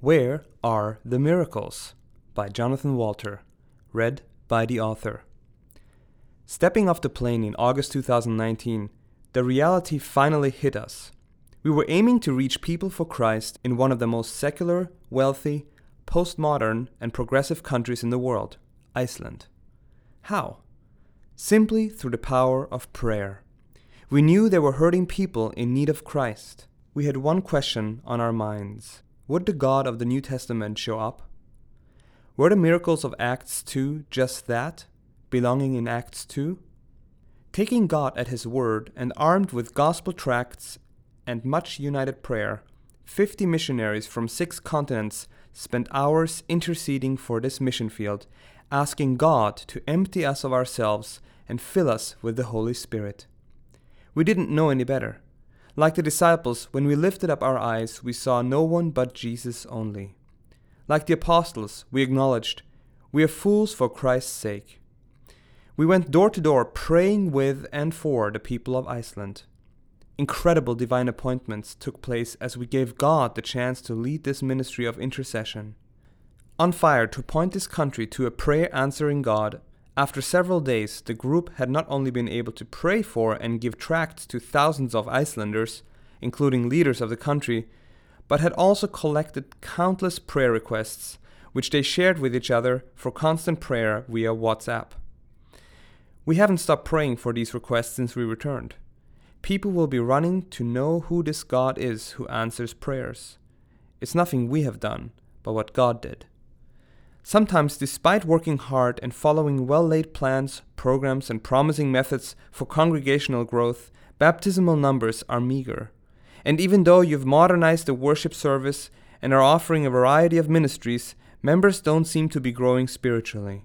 Where Are the Miracles? by Jonathan Walter. Read by the author. Stepping off the plane in August 2019, the reality finally hit us. We were aiming to reach people for Christ in one of the most secular, wealthy, postmodern, and progressive countries in the world, Iceland. How? Simply through the power of prayer. We knew there were hurting people in need of Christ. We had one question on our minds Would the God of the New Testament show up? Were the miracles of Acts 2 just that, belonging in Acts 2? Taking God at His word and armed with gospel tracts and much united prayer, 50 missionaries from six continents spent hours interceding for this mission field, asking God to empty us of ourselves and fill us with the Holy Spirit. We didn't know any better. Like the disciples, when we lifted up our eyes, we saw no one but Jesus only. Like the apostles, we acknowledged, we are fools for Christ's sake. We went door to door praying with and for the people of Iceland. Incredible divine appointments took place as we gave God the chance to lead this ministry of intercession. On fire to point this country to a prayer answering God, after several days, the group had not only been able to pray for and give tracts to thousands of Icelanders, including leaders of the country, but had also collected countless prayer requests, which they shared with each other for constant prayer via WhatsApp. We haven't stopped praying for these requests since we returned. People will be running to know who this God is who answers prayers. It's nothing we have done, but what God did. Sometimes, despite working hard and following well laid plans, programs, and promising methods for congregational growth, baptismal numbers are meager. And even though you've modernized the worship service and are offering a variety of ministries, members don't seem to be growing spiritually.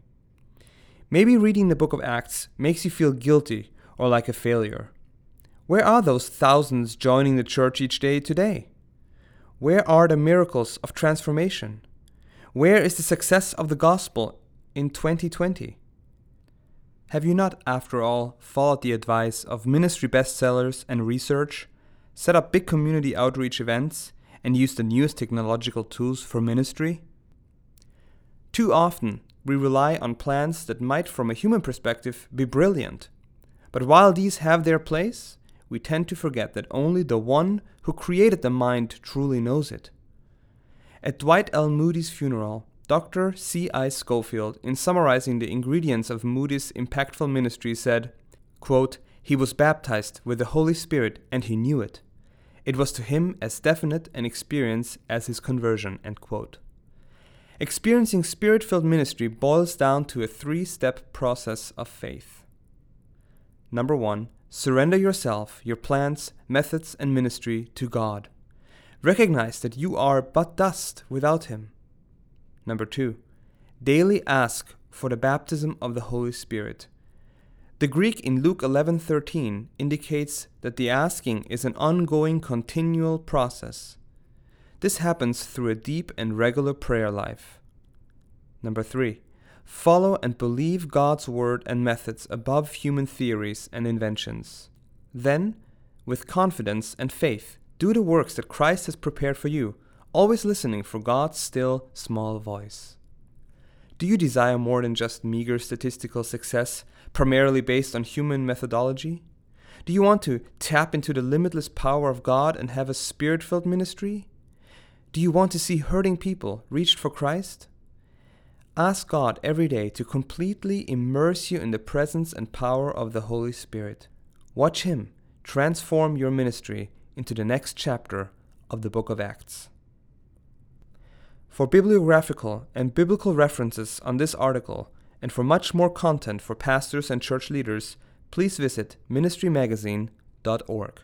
Maybe reading the book of Acts makes you feel guilty or like a failure. Where are those thousands joining the church each day today? Where are the miracles of transformation? Where is the success of the gospel in 2020? Have you not, after all, followed the advice of ministry bestsellers and research, set up big community outreach events, and used the newest technological tools for ministry? Too often, we rely on plans that might, from a human perspective, be brilliant. But while these have their place, we tend to forget that only the one who created the mind truly knows it. At Dwight L. Moody's funeral, Dr. C. I. Scofield, in summarizing the ingredients of Moody's impactful ministry, said, quote, He was baptized with the Holy Spirit and he knew it. It was to him as definite an experience as his conversion. Experiencing spirit filled ministry boils down to a three step process of faith. Number one, surrender yourself, your plans, methods, and ministry to God. Recognize that you are but dust without Him. Number two, daily ask for the baptism of the Holy Spirit. The Greek in Luke 11:13 indicates that the asking is an ongoing continual process. This happens through a deep and regular prayer life. Number 3. Follow and believe God's word and methods above human theories and inventions. Then, with confidence and faith, do the works that Christ has prepared for you, always listening for God's still, small voice. Do you desire more than just meager statistical success, primarily based on human methodology? Do you want to tap into the limitless power of God and have a spirit filled ministry? Do you want to see hurting people reached for Christ? Ask God every day to completely immerse you in the presence and power of the Holy Spirit. Watch Him transform your ministry into the next chapter of the book of Acts. For bibliographical and biblical references on this article, and for much more content for pastors and church leaders, please visit ministrymagazine.org.